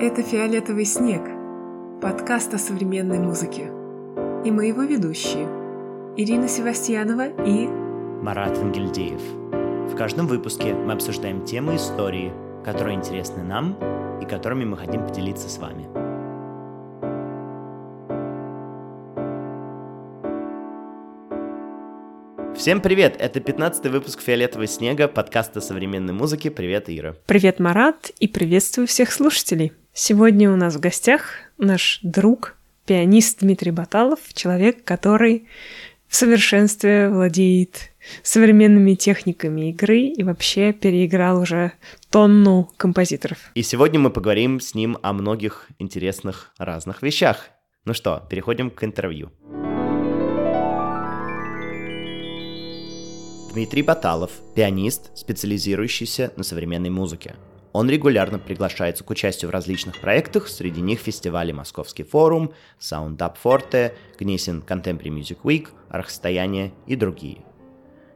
Это «Фиолетовый снег» – подкаст о современной музыке. И мы его ведущие – Ирина Севастьянова и Марат Ангельдеев. В каждом выпуске мы обсуждаем темы истории, которые интересны нам и которыми мы хотим поделиться с вами. Всем привет! Это 15-й выпуск «Фиолетового снега», подкаста современной музыки. Привет, Ира. Привет, Марат, и приветствую всех слушателей. Сегодня у нас в гостях наш друг, пианист Дмитрий Баталов, человек, который в совершенстве владеет современными техниками игры и вообще переиграл уже тонну композиторов. И сегодня мы поговорим с ним о многих интересных разных вещах. Ну что, переходим к интервью. Дмитрий Баталов – пианист, специализирующийся на современной музыке. Он регулярно приглашается к участию в различных проектах, среди них фестивали «Московский форум», «Sound Up Forte», «Гнесин Contemporary Music Week», «Архстояние» и другие.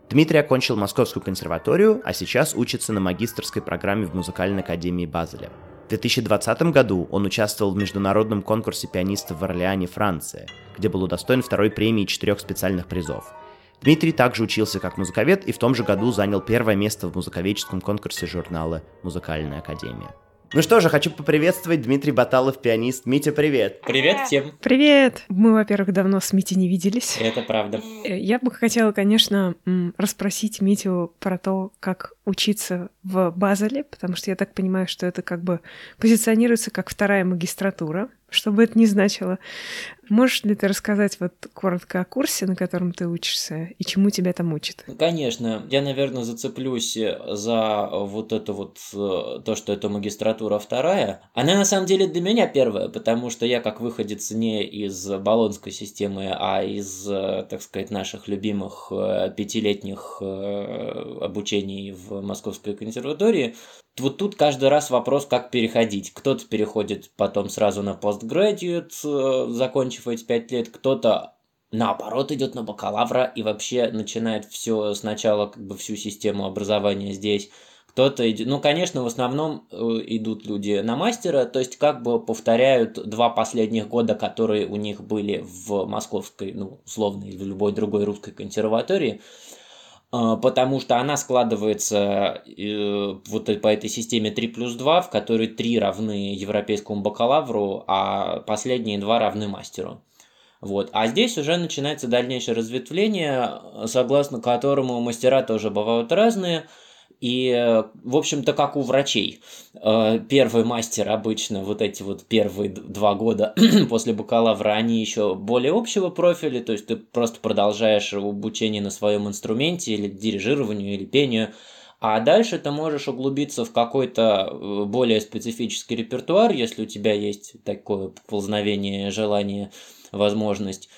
Дмитрий окончил Московскую консерваторию, а сейчас учится на магистрской программе в музыкальной академии Базеля. В 2020 году он участвовал в международном конкурсе пианистов в Орлеане, Франция, где был удостоен второй премии и четырех специальных призов – Дмитрий также учился как музыковед и в том же году занял первое место в музыковедческом конкурсе журнала «Музыкальная академия». Ну что же, хочу поприветствовать Дмитрий Баталов, пианист. Митя, привет. Привет всем. Привет. Мы, во-первых, давно с Митей не виделись. Это правда. Э, я бы хотела, конечно, расспросить Митю про то, как учиться в Базеле, потому что я так понимаю, что это как бы позиционируется как вторая магистратура что бы это ни значило. Можешь ли ты рассказать вот коротко о курсе, на котором ты учишься, и чему тебя там учат? Конечно. Я, наверное, зацеплюсь за вот это вот, э, то, что это магистратура вторая. Она, на самом деле, для меня первая, потому что я, как выходец не из баллонской системы, а из, э, так сказать, наших любимых э, пятилетних обучений в Московской консерватории, вот тут каждый раз вопрос, как переходить. Кто-то переходит потом сразу на postgraduate, э, закончив эти пять лет, кто-то наоборот идет на бакалавра и вообще начинает все сначала, как бы всю систему образования здесь. Кто-то идет, ну, конечно, в основном э, идут люди на мастера, то есть как бы повторяют два последних года, которые у них были в московской, ну, условно, или в любой другой русской консерватории. Потому что она складывается э, вот по этой системе 3 плюс 2, в которой 3 равны европейскому бакалавру, а последние 2 равны мастеру. Вот. А здесь уже начинается дальнейшее разветвление, согласно которому мастера тоже бывают разные – и, в общем-то, как у врачей. Э, первый мастер обычно, вот эти вот первые два года после бакалавра, они еще более общего профиля, то есть ты просто продолжаешь обучение на своем инструменте или дирижированию, или пению, а дальше ты можешь углубиться в какой-то э, более специфический репертуар, если у тебя есть такое поползновение, желание, возможность.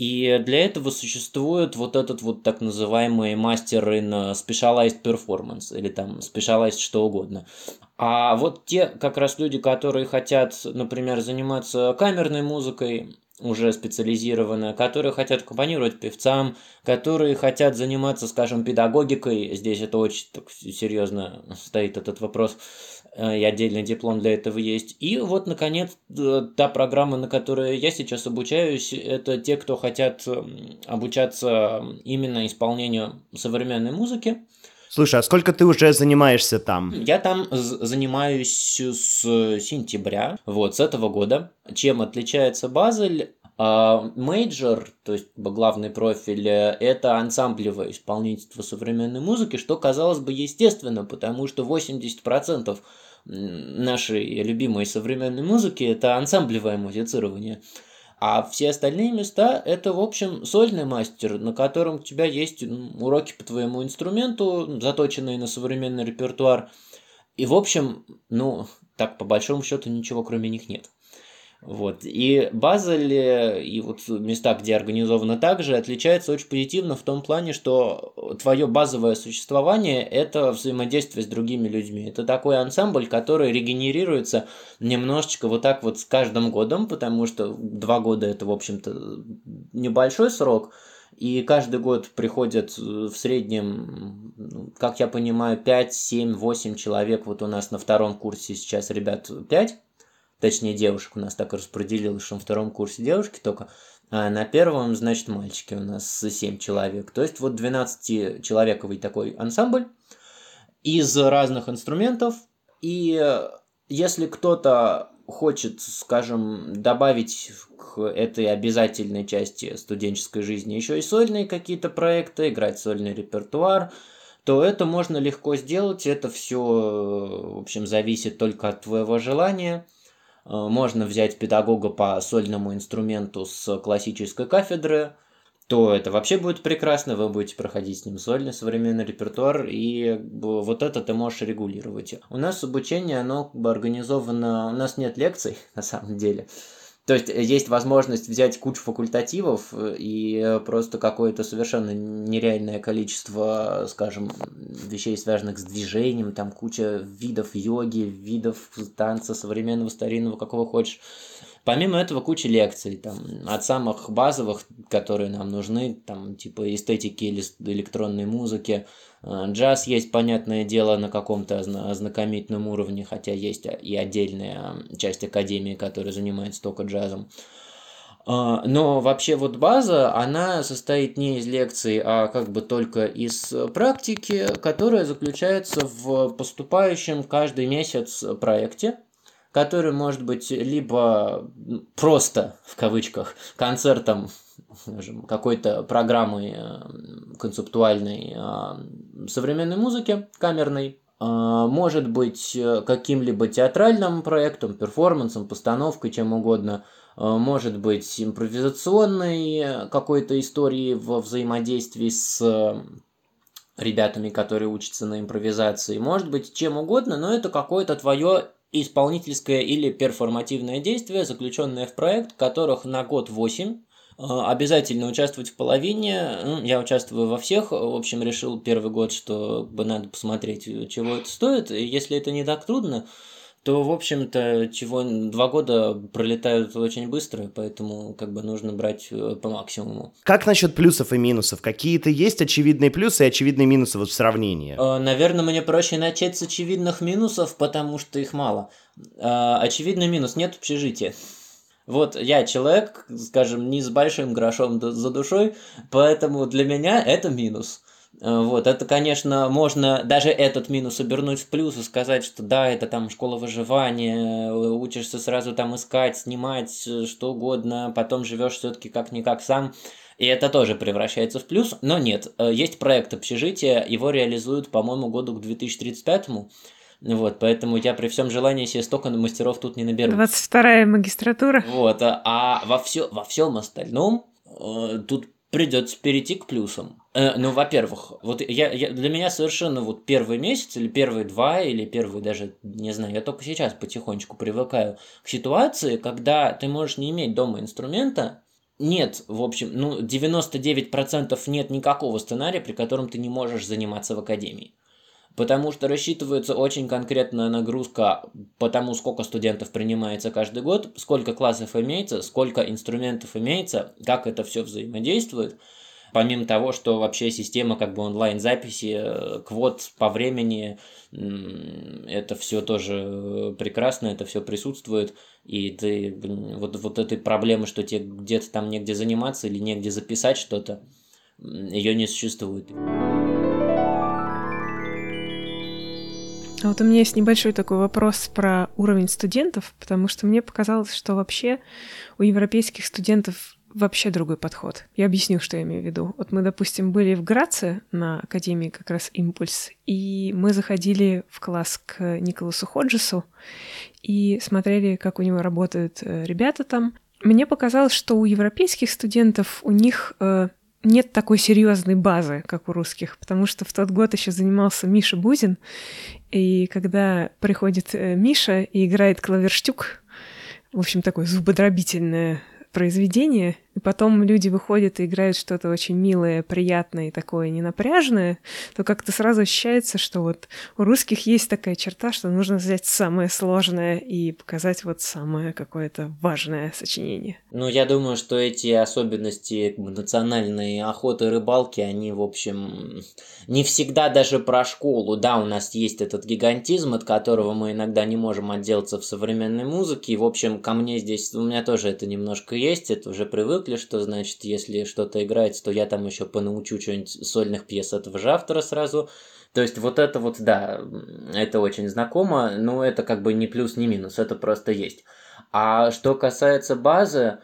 И для этого существует вот этот вот так называемый мастер in specialized performance или там specialized что угодно. А вот те как раз люди, которые хотят, например, заниматься камерной музыкой, уже специализированно, которые хотят аккомпанировать певцам, которые хотят заниматься, скажем, педагогикой. Здесь это очень так серьезно стоит этот вопрос. Э, и отдельный диплом для этого есть. И вот, наконец, та программа, на которой я сейчас обучаюсь, это те, кто хотят обучаться именно исполнению современной музыки. Слушай, а сколько ты уже занимаешься там? Я там занимаюсь с сентября, вот, с этого года. Чем отличается Базель? Major, то есть главный профиль, э, это ансамблевое исполнительство современной музыки, что казалось бы естественно, потому что 80% нашей любимой современной музыки это ансамблевое музицирование. А все остальные места это, в общем, сольный мастер, на котором у тебя есть уроки по твоему инструменту, заточенные на современный репертуар. И, в общем, ну, так по большому счету ничего кроме них нет. Вот. И Базель и вот места, где организовано также, отличается очень позитивно в том плане, что твое базовое существование – это взаимодействие с другими людьми. Это такой ансамбль, который регенерируется немножечко вот так вот с каждым годом, потому что два года – это, в общем-то, небольшой срок, и каждый год приходят в среднем, ну, как я понимаю, 5, 7, 8 человек. Вот у нас на втором курсе сейчас ребят 5 точнее девушек у нас так распределилось, что на втором курсе девушки только, а на первом, значит, мальчики у нас 7 человек. То есть вот 12-человековый такой ансамбль из разных инструментов. И если кто-то хочет, скажем, добавить к этой обязательной части студенческой жизни еще и сольные какие-то проекты, играть сольный репертуар, то это можно легко сделать. Это все, в общем, зависит только от твоего желания. Э, можно взять педагога по сольному инструменту с классической кафедры, то это вообще будет прекрасно, вы будете проходить с ним сольный современный репертуар, и вот это ты можешь регулировать. У нас обучение, оно как бы организовано, у нас нет лекций, на самом деле, то есть э, есть возможность взять кучу факультативов э, и просто какое-то совершенно нереальное количество, скажем, вещей, связанных с движением, там куча видов йоги, видов танца современного, старинного, какого хочешь. Помимо этого куча лекций, там, от самых базовых, которые нам нужны, там, типа эстетики или электронной музыки, э, джаз есть, понятное дело, на каком-то ознакомительном уровне, хотя есть и отдельная часть академии, которая занимается только джазом. Э, но вообще вот база, она состоит не из лекций, а как бы только из практики, которая заключается в поступающем каждый месяц проекте, который может быть либо просто, в кавычках, концертом какой-то программы э, концептуальной э, современной музыки, камерной, э, может быть каким-либо театральным проектом, перформансом, постановкой, чем угодно, может быть импровизационной какой-то историей во взаимодействии с ребятами, которые учатся на импровизации, может быть чем угодно, но это какое-то твое исполнительское или перформативное действие, заключенное в проект, которых на год 8. А, обязательно участвовать в половине. Ну, я участвую во всех. В общем, решил первый год, что бы надо посмотреть, чего это стоит. Если это не так трудно, то, в общем-то, чего два года пролетают очень быстро, поэтому как бы нужно брать э, по максимуму. Как насчет плюсов и минусов? Какие-то есть очевидные плюсы и очевидные минусы вот в сравнении? Э, наверное, мне проще начать с очевидных минусов, потому что их мало. Э, очевидный минус – нет общежития. Вот я человек, скажем, не с большим грошом за душой, поэтому для меня это минус. Э, вот, это, конечно, можно даже этот минус обернуть в плюс и сказать, что да, это там школа выживания, э, учишься сразу там искать, снимать, э, что угодно, потом живешь все-таки как-никак сам, и это тоже превращается в плюс, но нет, есть проект общежития, его реализуют, по-моему, году к 2035 му вот, поэтому я при всем желании себе столько мастеров тут не наберу. 22-я магистратура. Вот, а во, все, во всем остальном тут придется перейти к плюсам. Э, ну, во-первых, вот я, я, для меня совершенно вот первый месяц или первые два, или первые даже, не знаю, я только сейчас потихонечку привыкаю к ситуации, когда ты можешь не иметь дома инструмента, нет, в общем, ну, 99% нет никакого сценария, при котором ты не можешь заниматься в академии потому что рассчитывается очень конкретная нагрузка по тому, сколько студентов принимается каждый год, сколько классов имеется, сколько инструментов имеется, как это все взаимодействует. Помимо того, что вообще система как бы онлайн-записи, э, квот по времени, это все тоже прекрасно, это все присутствует, и ты вот, вот этой проблемы, что тебе где-то там негде заниматься или негде записать что-то, ее не существует. А вот у меня есть небольшой такой вопрос про уровень студентов, потому что мне показалось, что вообще у европейских студентов вообще другой подход. Я объясню, что я имею в виду. Вот мы, допустим, были в Граце на Академии как раз «Импульс», и мы заходили в класс к Николасу Ходжесу и смотрели, как у него работают э, ребята там. Мне показалось, что у европейских студентов у них э, нет такой серьезной базы, как у русских, потому что в тот год еще занимался Миша Бузин, и когда приходит э, Миша и играет клаверштюк, в общем, такое зубодробительное произведение, и потом люди выходят и играют что-то очень милое, приятное и такое ненапряжное, то как-то сразу ощущается, что вот у русских есть такая черта, что нужно взять самое сложное и показать вот самое какое-то важное сочинение. Ну, я думаю, что эти особенности национальной охоты и рыбалки, они, в общем, не всегда даже про школу. Да, у нас есть этот гигантизм, от которого мы иногда не можем отделаться в современной музыке. И, в общем, ко мне здесь, у меня тоже это немножко есть, это уже привыкли, что, значит, если что-то играется, то я там еще понаучу что-нибудь сольных пьес же автора сразу. То есть вот это вот, да, это очень знакомо, но это как бы не плюс, не минус, это просто есть. А что касается базы,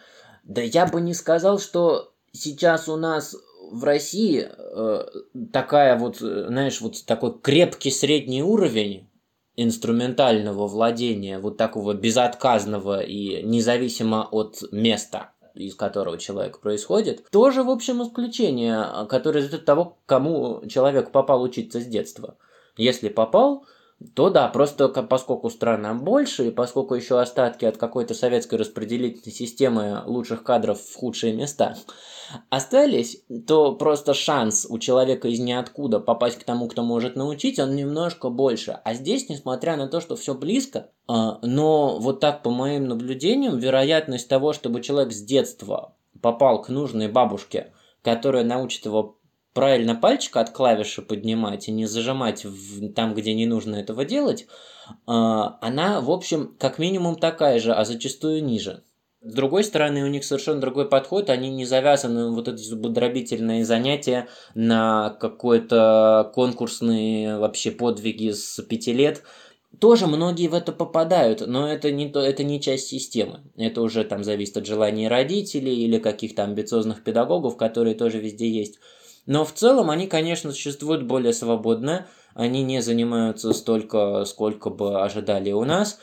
да я бы не сказал, что сейчас у нас в России э, такая вот, знаешь, вот такой крепкий средний уровень инструментального владения, вот такого безотказного и независимо от места, из которого человек происходит, тоже, в общем, исключение, которое результат того, кому человек попал учиться с детства. Если попал, то да, просто поскольку страна больше, и поскольку еще остатки от какой-то советской распределительной системы лучших кадров в худшие места остались, то просто шанс у человека из ниоткуда попасть к тому, кто может научить, он немножко больше. А здесь, несмотря на то, что все близко, а, но вот так по моим наблюдениям, вероятность того, чтобы человек с детства попал к нужной бабушке, которая научит его правильно пальчик от клавиши поднимать и не зажимать в, там, где не нужно этого делать, а, она, в общем, как минимум такая же, а зачастую ниже. С другой стороны, у них совершенно другой подход, они не завязаны вот эти зубодробительные занятия на какой-то конкурсные вообще подвиги с пяти лет. Тоже многие в это попадают, но это не, то, это не часть системы. Это уже там зависит от желаний родителей или каких-то амбициозных педагогов, которые тоже везде есть. Но в целом они, конечно, существуют более свободно, они не занимаются столько, сколько бы ожидали у нас,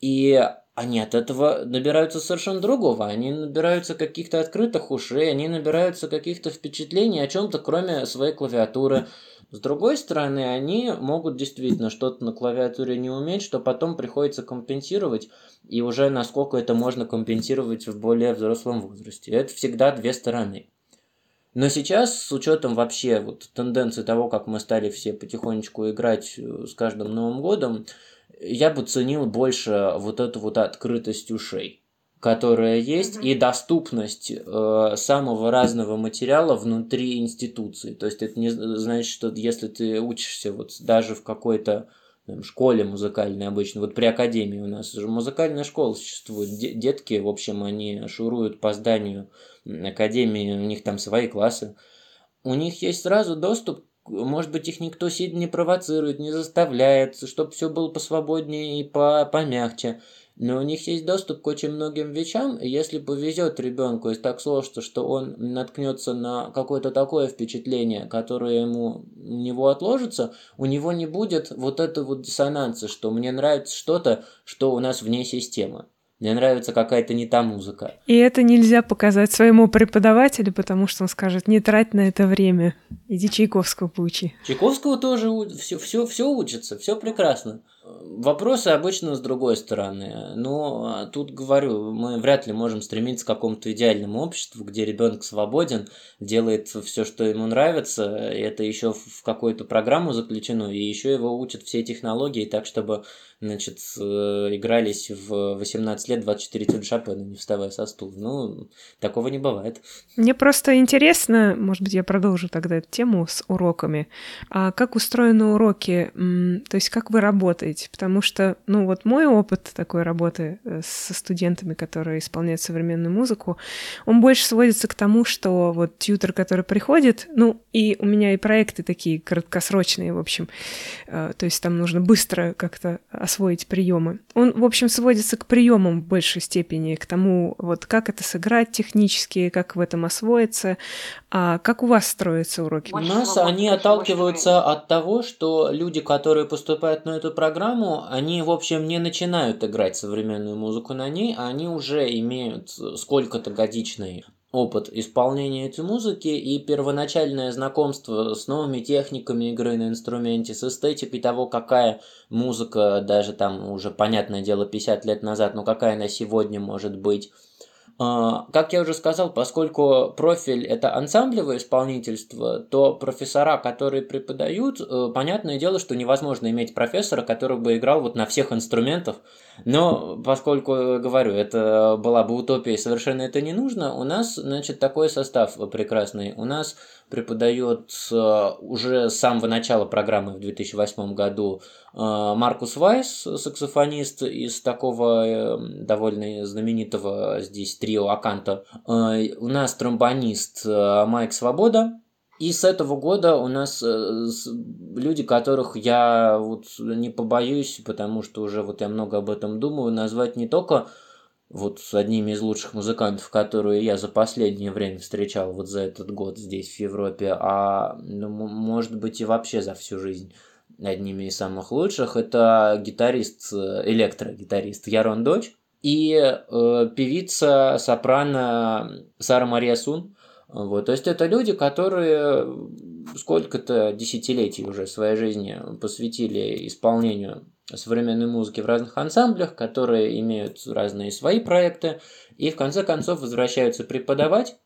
и они от этого набираются совершенно другого. Они набираются каких-то открытых ушей, они набираются каких-то впечатлений о чем-то, кроме своей клавиатуры. С другой стороны, они могут действительно что-то на клавиатуре не уметь, что потом приходится компенсировать, и уже насколько это можно компенсировать в более взрослом возрасте. Это всегда две стороны. Но сейчас, с учетом вообще вот тенденции того, как мы стали все потихонечку играть э, с каждым Новым годом, я бы ценил больше вот эту вот открытость ушей которая есть, mm-hmm. и доступность э, самого разного материала внутри институции. То есть это не значит, что если ты учишься вот даже в какой-то там, школе музыкальной обычно, вот при академии у нас же музыкальная школа существует, детки, в общем, они шуруют по зданию академии, у них там свои классы. У них есть сразу доступ, может быть, их никто сильно не провоцирует, не заставляет, чтобы все было посвободнее и по помягче. Но у них есть доступ к очень многим вещам, и если повезет ребенку, и так сложится, что он наткнется на какое-то такое впечатление, которое ему у него отложится, у него не будет вот этого вот диссонанса, что мне нравится что-то, что у нас вне системы. Мне нравится какая-то не та музыка. И это нельзя показать своему преподавателю, потому что он скажет, не трать на это время, иди Чайковского поучи. Чайковского тоже все, все, все учится, все прекрасно. Вопросы обычно с другой стороны. Но а, тут говорю, мы вряд ли можем стремиться к какому-то идеальному обществу, где ребенок свободен, делает все, что ему нравится. Это еще в какую-то программу заключено, и еще его учат все технологии так, чтобы значит, э, игрались в 18 лет 24 тюн Шопена, не вставая со стула. Ну, такого не бывает. Мне просто интересно, может быть, я продолжу тогда эту тему с уроками. А как устроены уроки? То есть как вы работаете? потому что, ну вот мой опыт такой работы э, со студентами, которые исполняют современную музыку, он больше сводится к тому, что вот тьютер, который приходит, ну и у меня и проекты такие краткосрочные, в общем, э, то есть там нужно быстро как-то освоить приемы. Он, в общем, сводится к приемам в большей степени, к тому, вот как это сыграть технически, как в этом освоиться, а как у вас строятся уроки? У нас они отталкиваются от того, что люди, которые поступают на эту программу, они, в общем, не начинают играть современную музыку на ней, а они уже имеют сколько-то годичный опыт исполнения этой музыки и первоначальное знакомство с новыми техниками игры на инструменте, с эстетикой того, какая музыка, даже там уже, понятное дело, 50 лет назад, но какая она сегодня может быть. А, как я уже сказал, поскольку профиль это ансамблевое исполнительство, то профессора, которые преподают, э, понятное дело, что невозможно иметь профессора, который бы играл вот на всех инструментах. Но поскольку, говорю, это была бы утопия, совершенно это не нужно, у нас, значит, такой состав прекрасный. У нас преподает э, уже с самого начала программы в 2008 году э, Маркус Вайс, саксофонист из такого э, довольно знаменитого здесь трио Аканта. У нас тромбонист Майк Свобода, и с этого года у нас люди, которых я вот не побоюсь, потому что уже вот я много об этом думаю, назвать не только вот с одними из лучших музыкантов, которые я за последнее время встречал вот за этот год здесь, в Европе, а, ну, может быть, и вообще за всю жизнь одними из самых лучших, это гитарист, электрогитарист Ярон Дочь и э, певица сопрано Сара Мария Сун. Вот, то есть это люди, которые сколько-то десятилетий уже своей жизни посвятили исполнению современной музыки в разных ансамблях, которые имеют разные свои проекты, и в конце концов возвращаются преподавать.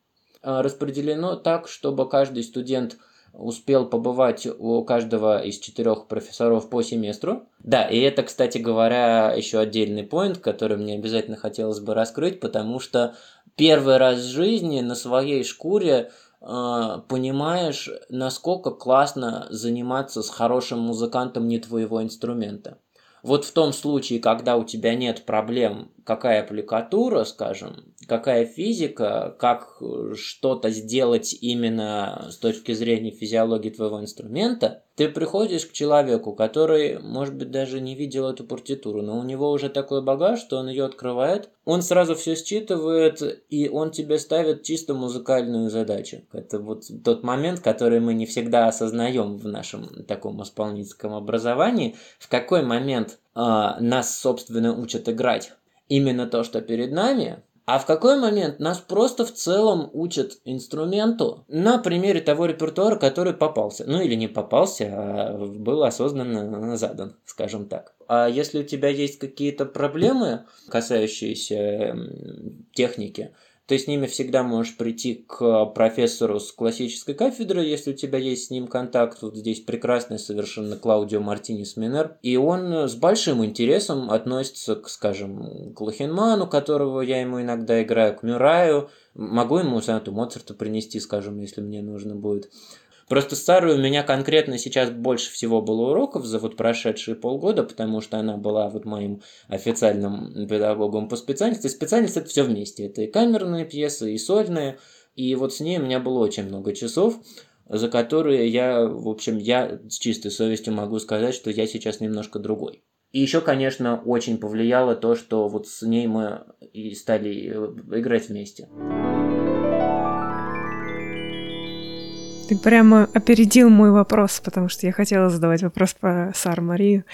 А, распределено так, чтобы каждый студент успел побывать у каждого из четырех профессоров по семестру. Да, и это, кстати говоря, еще отдельный поинт, который мне обязательно хотелось бы раскрыть, потому что первый раз в жизни на своей шкуре э, понимаешь, насколько классно заниматься с хорошим музыкантом не твоего инструмента. Вот в том случае, когда у тебя нет проблем, какая аппликатура, скажем, какая физика, как э, что-то сделать именно с точки зрения физиологии твоего инструмента, ты приходишь к человеку, который, может быть, даже не видел эту партитуру, но у него уже такой багаж, что он ее открывает, он сразу все считывает, и он тебе ставит чисто музыкальную задачу. Это вот тот момент, который мы не всегда осознаем в нашем таком исполнительском образовании, в какой момент э, нас, собственно, учат играть именно то, что перед нами, а в какой момент нас просто в целом учат инструменту на примере того репертуара, который попался. Ну или не попался, а был осознанно задан, скажем так. А если у тебя есть какие-то проблемы, касающиеся техники, ты с ними всегда можешь прийти к профессору с классической кафедры, если у тебя есть с ним контакт. Вот здесь прекрасный совершенно Клаудио Мартинес Минер. И он с большим интересом относится, к, скажем, к Лохенману, которого я ему иногда играю, к Мюраю. Могу ему сонату Моцарта принести, скажем, если мне нужно будет. Просто старую у меня конкретно сейчас больше всего было уроков за вот прошедшие полгода, потому что она была вот моим официальным педагогом по специальности. Специальность это все вместе. Это и камерные пьесы, и сольные. И вот с ней у меня было очень много часов, за которые я, в общем, я с чистой совестью могу сказать, что я сейчас немножко другой. И еще, конечно, очень повлияло то, что вот с ней мы и стали э, играть вместе. Ты прямо опередил мой вопрос, потому что я хотела задавать вопрос про Сару Марию,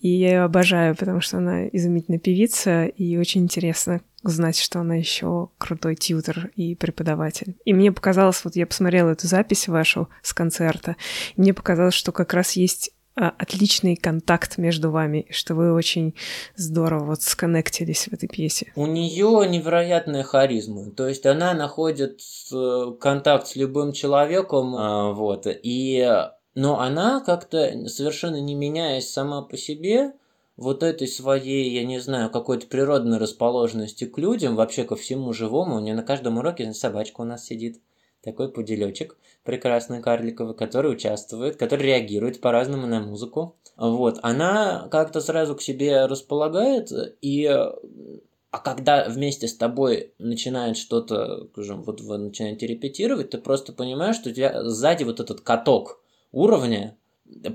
и я ее обожаю, потому что она изумительная певица, и очень интересно узнать, что она еще крутой тьютер и преподаватель. И мне показалось, вот я посмотрела эту запись вашу с концерта, и мне показалось, что как раз есть отличный контакт между вами, что вы очень здорово вот сконнектились в этой пьесе. У нее невероятная харизма, то есть она находит э, контакт с любым человеком, а, вот, и но она как-то совершенно не меняясь сама по себе, вот этой своей, я не знаю, какой-то природной расположенности к людям, вообще ко всему живому, у нее на каждом уроке собачка у нас сидит. Такой пуделечек прекрасный карликовый, который участвует, который реагирует по-разному на музыку. Вот, она как-то сразу к себе располагает, и а когда вместе с тобой начинает что-то, вот вы начинаете репетировать, ты просто понимаешь, что у тебя сзади вот этот каток уровня,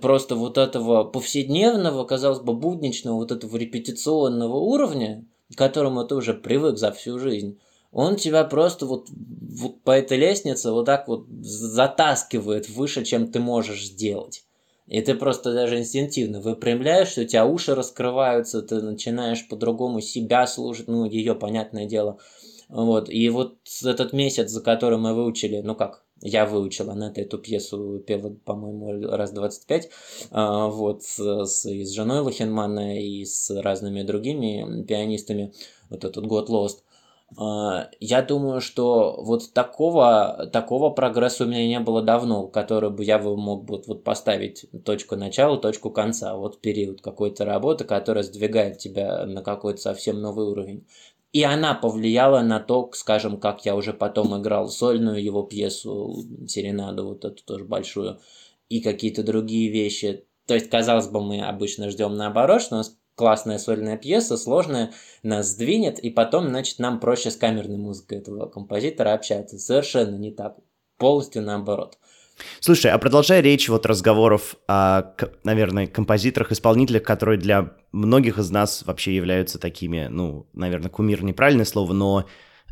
просто вот этого повседневного, казалось бы, будничного, вот этого репетиционного уровня, к которому ты уже привык за всю жизнь, он тебя просто вот, вот по этой лестнице вот так вот затаскивает выше, чем ты можешь сделать. И ты просто даже инстинктивно выпрямляешься, у тебя уши раскрываются, ты начинаешь по-другому себя слушать, ну, ее, понятное дело. Вот, и вот этот месяц, за который мы выучили, ну как, я выучил, она эту пьесу пела, по-моему, раз 25, а, вот, с, и с женой Лохенмана, и с разными другими пианистами, вот этот год Lost – я думаю, что вот такого, такого прогресса у меня не было давно, который бы я мог вот, вот поставить точку начала, точку конца. Вот период какой-то работы, которая сдвигает тебя на какой-то совсем новый уровень. И она повлияла на то, скажем, как я уже потом играл сольную его пьесу, Серенаду, вот эту тоже большую, и какие-то другие вещи. То есть, казалось бы, мы обычно ждем наоборот, что у нас классная сольная пьеса, сложная, нас сдвинет, и потом, значит, нам проще с камерной музыкой этого композитора общаться. Совершенно не так. Полностью наоборот. Слушай, а продолжая речь вот разговоров о, наверное, композиторах, исполнителях, которые для многих из нас вообще являются такими, ну, наверное, кумир неправильное слово, но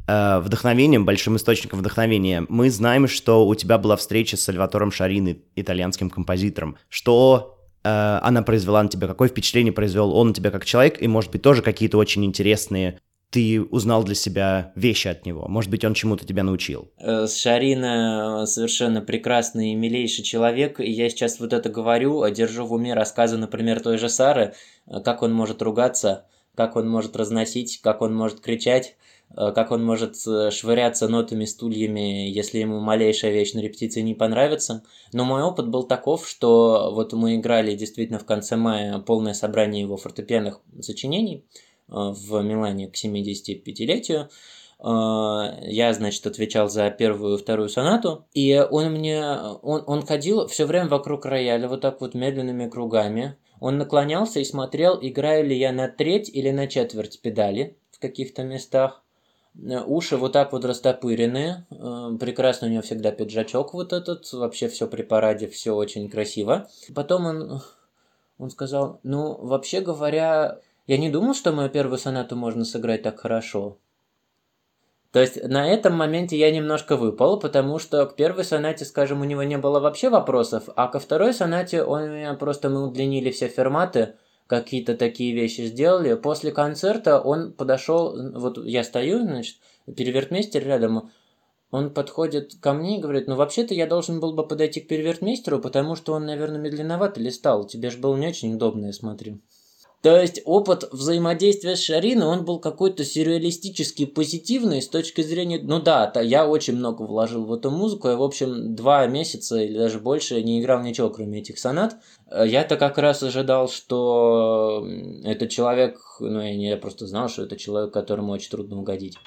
э, вдохновением, большим источником вдохновения. Мы знаем, что у тебя была встреча с Сальватором Шарини, итальянским композитором. Что она произвела на тебя, какое впечатление произвел он на тебя как человек, и, может быть, тоже какие-то очень интересные ты узнал для себя вещи от него? Может быть, он чему-то тебя научил? Э, Шарина совершенно прекрасный и милейший человек, и я сейчас вот это говорю, а держу в уме рассказы, например, той же Сары, э, как он может ругаться, как он может разносить, как он может кричать, э, как он может швыряться нотами, стульями, если ему малейшая вещь на репетиции не понравится. Но мой опыт был таков, что вот мы играли действительно в конце мая полное собрание его фортепианных сочинений – Э, в Милане к 75-летию. Э, я, значит, отвечал за первую и вторую сонату, и он мне, он, он ходил все время вокруг рояля, вот так вот медленными кругами. Он наклонялся и смотрел, играю ли я на треть или на четверть педали в каких-то местах. Э, уши вот так вот растопырены. Прекрасно у него всегда пиджачок вот этот. Вообще все при параде, все очень красиво. Потом он, он сказал, ну, вообще говоря, я не думал, что мою первую сонату можно сыграть так хорошо. То есть на этом моменте я немножко выпал, потому что к первой сонате, скажем, у него не было вообще вопросов, а ко второй сонате он меня просто мы удлинили все форматы, какие-то такие вещи сделали. После концерта он подошел, вот я стою, значит, перевертмейстер рядом, он подходит ко мне и говорит, ну вообще-то я должен был бы подойти к перевертмейстеру, потому что он, наверное, медленновато листал, тебе же было не очень удобно, я смотрю. То есть опыт взаимодействия с Шариной, он был какой-то сюрреалистический, позитивный с точки зрения... Ну да, я очень много вложил в эту музыку. Я, в общем, два месяца или даже больше не играл ничего, кроме этих сонат. Э, я-то как раз ожидал, что этот человек... Ну, я, не, я просто знал, что это человек, которому очень трудно угодить.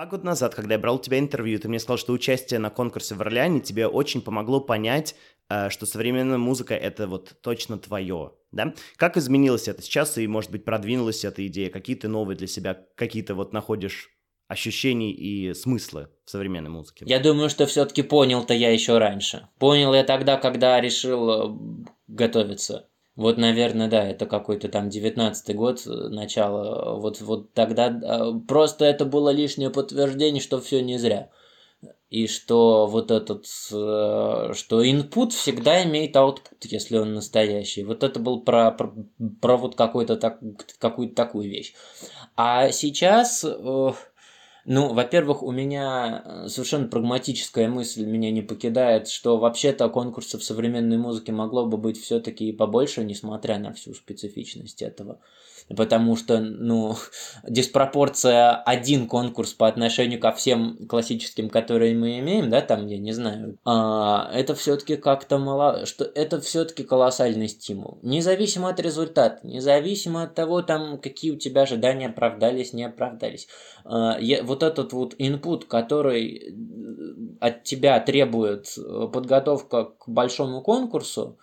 Два года назад, когда я брал у тебя интервью, ты мне сказал, что участие на конкурсе в Орлеане тебе очень помогло понять, э, что современная музыка — это вот точно твое, да? Как изменилось это сейчас и, может быть, продвинулась эта идея? Какие ты новые для себя, какие-то вот находишь ощущений и смысла в современной музыке? Я думаю, что все-таки понял-то я еще раньше. Понял я тогда, когда решил э, готовиться вот, наверное, да, это какой-то там девятнадцатый год, э, начало. Вот, вот тогда э, просто это было лишнее подтверждение, что все не зря. И что вот этот, э, что input всегда имеет output, если он настоящий. Вот это был про, про, про вот какой-то так, какую-то такую вещь. А сейчас ну, во-первых, у меня э, совершенно прагматическая мысль меня не покидает, что вообще-то конкурсов современной музыки могло бы быть все-таки побольше, несмотря на всю специфичность этого потому что, ну, диспропорция один конкурс по отношению ко всем классическим, которые мы имеем, да, там, я не знаю, а, это все-таки как-то мало, что это все-таки колоссальный стимул. Независимо от результата, независимо от того, там, какие у тебя ожидания оправдались, не оправдались. А, я, вот этот вот input, который э, от тебя требует э, подготовка к большому конкурсу,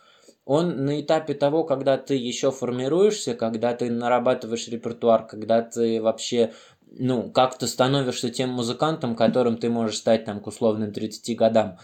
он на этапе того, когда ты еще формируешься, когда ты нарабатываешь репертуар, когда ты вообще ну, как то становишься тем музыкантом, которым ты можешь стать там к условным 30 годам.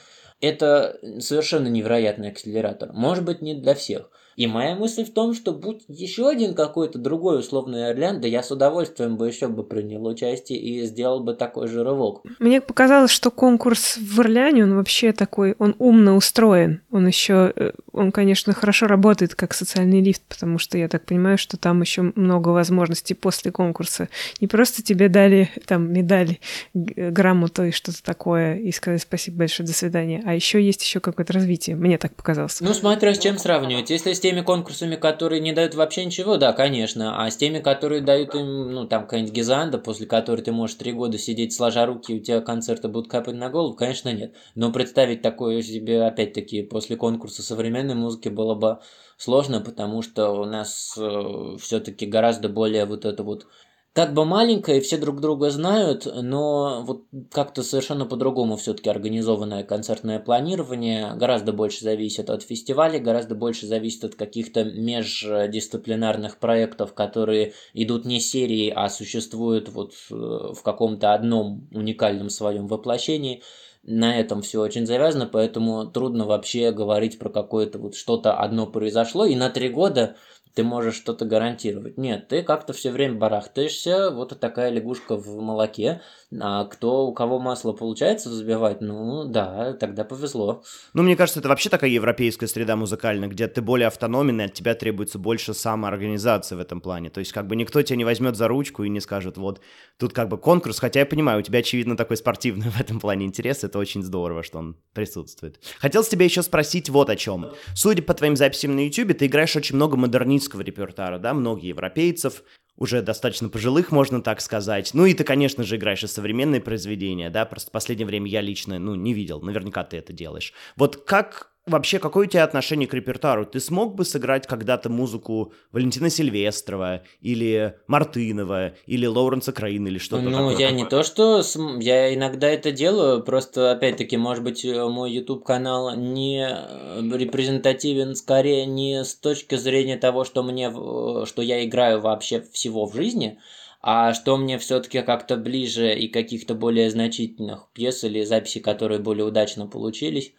Это совершенно невероятный акселератор. Может быть, не для всех – и моя мысль в том, что будь еще один какой-то другой условный Орлян, да я с удовольствием бы еще бы принял участие и сделал бы такой же рывок. Мне показалось, что конкурс в Орляне, он вообще такой, он умно устроен. Он еще, э, он, конечно, хорошо работает как социальный лифт, потому что я так понимаю, что там еще много возможностей после конкурса. Не просто тебе дали там медаль, грамоту и что-то такое, и сказать спасибо большое, до свидания, а еще есть еще какое-то развитие. Мне так показалось. Ну, смотря с чем сравнивать. Если теми конкурсами, которые не дают вообще ничего, да, конечно. А с теми, которые дают им, ну, там, какая-нибудь Гизанда, после которой ты можешь три года сидеть сложа руки, и у тебя концерты будут капать на голову, конечно, нет. Но представить такое себе, опять-таки, после конкурса современной музыки было бы сложно, потому что у нас э, все-таки гораздо более вот это вот как бы маленькая, все друг друга знают, но вот как-то совершенно по-другому все-таки организованное концертное планирование гораздо больше зависит от фестиваля, гораздо больше зависит от каких-то междисциплинарных проектов, которые идут не серией, а существуют вот э, в каком-то одном уникальном своем воплощении. На этом все очень завязано, поэтому трудно вообще говорить про какое-то вот что-то одно произошло, и на три года ты можешь что-то гарантировать. Нет, ты как-то все время барахтаешься, вот такая лягушка в молоке, а кто, у кого масло получается взбивать, ну да, тогда повезло. Ну, мне кажется, это вообще такая европейская среда музыкальная, где ты более автономен, и от тебя требуется больше самоорганизации в этом плане. То есть, как бы никто тебя не возьмет за ручку и не скажет, вот, тут как бы конкурс, хотя я понимаю, у тебя, очевидно, такой спортивный в этом плане интерес, это очень здорово, что он присутствует. Хотел тебя еще спросить вот о чем. Судя по твоим записям на YouTube, ты играешь очень много модернистского репертуара, да, многие европейцев, уже достаточно пожилых, можно так сказать. Ну и ты, конечно же, играешь и современные произведения, да, просто в последнее время я лично, ну, не видел, наверняка ты это делаешь. Вот как вообще, какое у тебя отношение к репертуару? Ты смог бы сыграть когда-то музыку Валентина Сильвестрова или Мартынова или Лоуренса Краина или что-то ну, такое? Ну, я не то, что... Я иногда это делаю, просто, опять-таки, может быть, э, мой YouTube-канал не э, репрезентативен скорее не с точки зрения того, что мне... что я играю вообще всего в жизни, а что мне все-таки как-то ближе и каких-то более значительных пьес или записей, которые более удачно получились,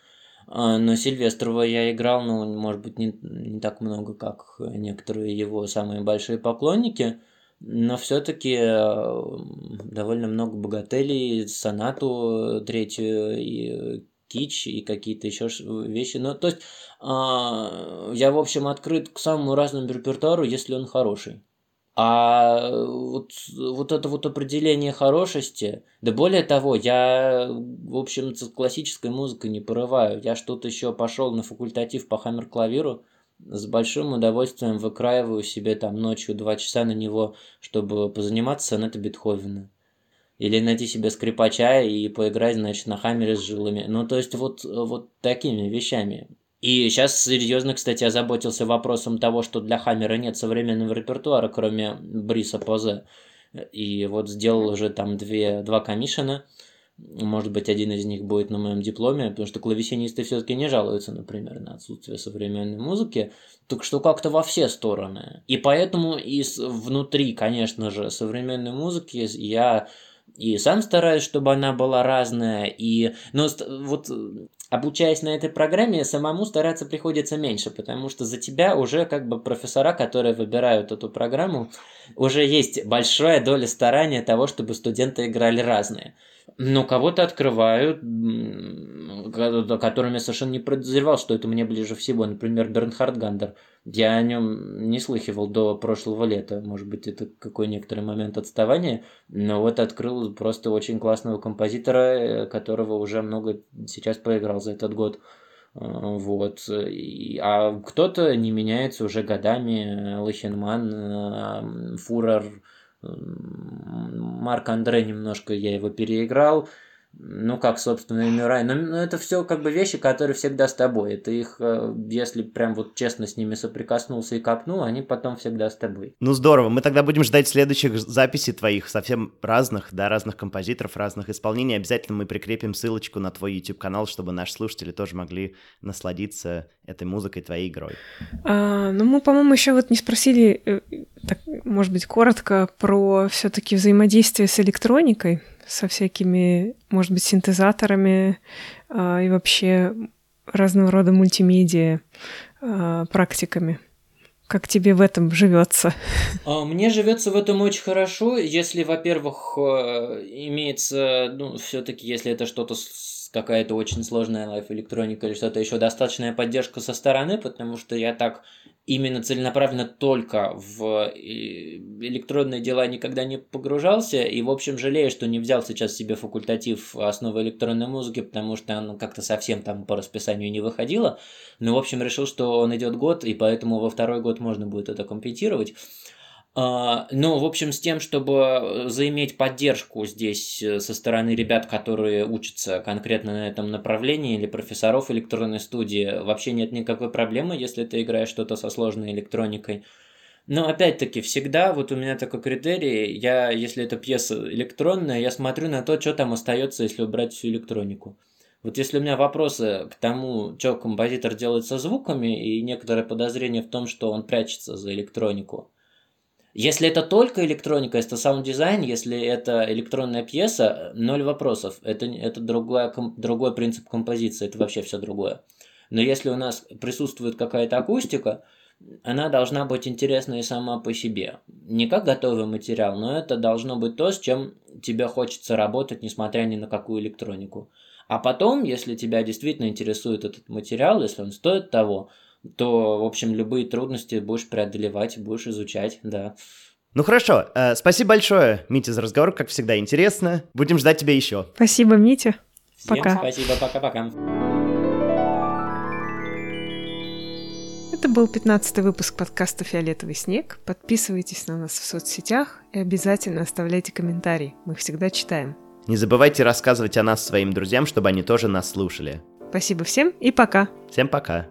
но Сильвестрова я играл, ну, может быть, не, не так много, как некоторые его самые большие поклонники, но все-таки э, довольно много богателей, сонату третью и кич и какие-то еще вещи. Ну, то есть а, я, в общем, открыт к самому разному репертуару, если он хороший. А вот, вот это вот определение хорошести, да более того, я, в общем, с классической музыкой не порываю. Я что-то еще пошел на факультатив по хаммер-клавиру, с большим удовольствием выкраиваю себе там ночью два часа на него, чтобы позаниматься сонетой Бетховена. Или найти себе скрипача и поиграть, значит, на хаммере с жилами. Ну, то есть вот, вот такими вещами. И сейчас серьезно, кстати, озаботился вопросом того, что для Хаммера нет современного репертуара, кроме Бриса Позе. И вот сделал уже там две, два комиссиона. Может быть, один из них будет на моем дипломе, потому что клавесинисты все-таки не жалуются, например, на отсутствие современной музыки. Так что как-то во все стороны. И поэтому и внутри, конечно же, современной музыки я и сам стараюсь, чтобы она была разная, и, но вот обучаясь на этой программе, самому стараться приходится меньше, потому что за тебя уже как бы профессора, которые выбирают эту программу, уже есть большая доля старания того, чтобы студенты играли разные. Но кого-то открывают, которыми я совершенно не подозревал, что это мне ближе всего. Например, Бернхард Гандер. Я о нем не слыхивал до прошлого лета. Может быть, это какой некоторый момент отставания. Но вот открыл просто очень классного композитора, э, которого уже много сейчас проиграл за этот год. Э, вот. а кто-то не меняется уже годами. Лохенман, Фурер, Марк Андре немножко я его переиграл ну, как собственные мира. Но, но это все как бы вещи, которые всегда с тобой. Это их, э, если прям вот честно с ними соприкоснулся и копнул, они потом всегда с тобой. Ну, здорово. Мы тогда будем ждать следующих записей твоих, совсем разных, да, разных композиторов, разных исполнений. Обязательно мы прикрепим ссылочку на твой YouTube-канал, чтобы наши слушатели тоже могли насладиться этой музыкой, твоей игрой. А, ну, мы, по-моему, еще вот не спросили, э, так, может быть, коротко про все-таки взаимодействие с электроникой со всякими, может быть, синтезаторами а, и вообще разного рода мультимедиа а, практиками. Как тебе в этом живется? А, мне живется в этом очень хорошо, если, во-первых, э, имеется, ну, все-таки, если это что-то какая-то очень сложная лайф электроника или что-то еще, достаточная поддержка со стороны, потому что я так именно целенаправленно только в э, электронные дела никогда не погружался, и, в общем, жалею, что не взял сейчас себе факультатив основы электронной музыки, потому что оно как-то совсем там по расписанию не выходило, но, в общем, решил, что он идет год, и поэтому во второй год можно будет это компенсировать. А, ну, в общем, с тем, чтобы заиметь поддержку здесь э, со стороны ребят, которые учатся конкретно на этом направлении, или профессоров электронной студии, вообще нет никакой проблемы, если ты играешь что-то со сложной электроникой. Но опять-таки, всегда вот у меня такой критерий, я, если это пьеса электронная, я смотрю на то, что там остается, если убрать всю электронику. Вот если у меня вопросы к тому, что композитор делает со звуками, и некоторое подозрение в том, что он прячется за электронику, если это только электроника, это саунд-дизайн, если это электронная пьеса, ноль вопросов. Это, это другой, другой принцип композиции, это вообще все другое. Но если у нас присутствует какая-то акустика, она должна быть интересной сама по себе. Не как готовый материал, но это должно быть то, с чем тебе хочется работать, несмотря ни на какую электронику. А потом, если тебя действительно интересует этот материал, если он стоит того, то, в общем, любые трудности будешь преодолевать, будешь изучать, да. Ну хорошо, э, спасибо большое, Митя, за разговор, как всегда интересно. Будем ждать тебя еще. Спасибо, Митя. Всем пока. спасибо, пока-пока. Это был 15 выпуск подкаста «Фиолетовый снег». Подписывайтесь на нас в соцсетях и обязательно оставляйте комментарии. Мы их всегда читаем. Не забывайте рассказывать о нас своим друзьям, чтобы они тоже нас слушали. Спасибо всем и пока. Всем пока.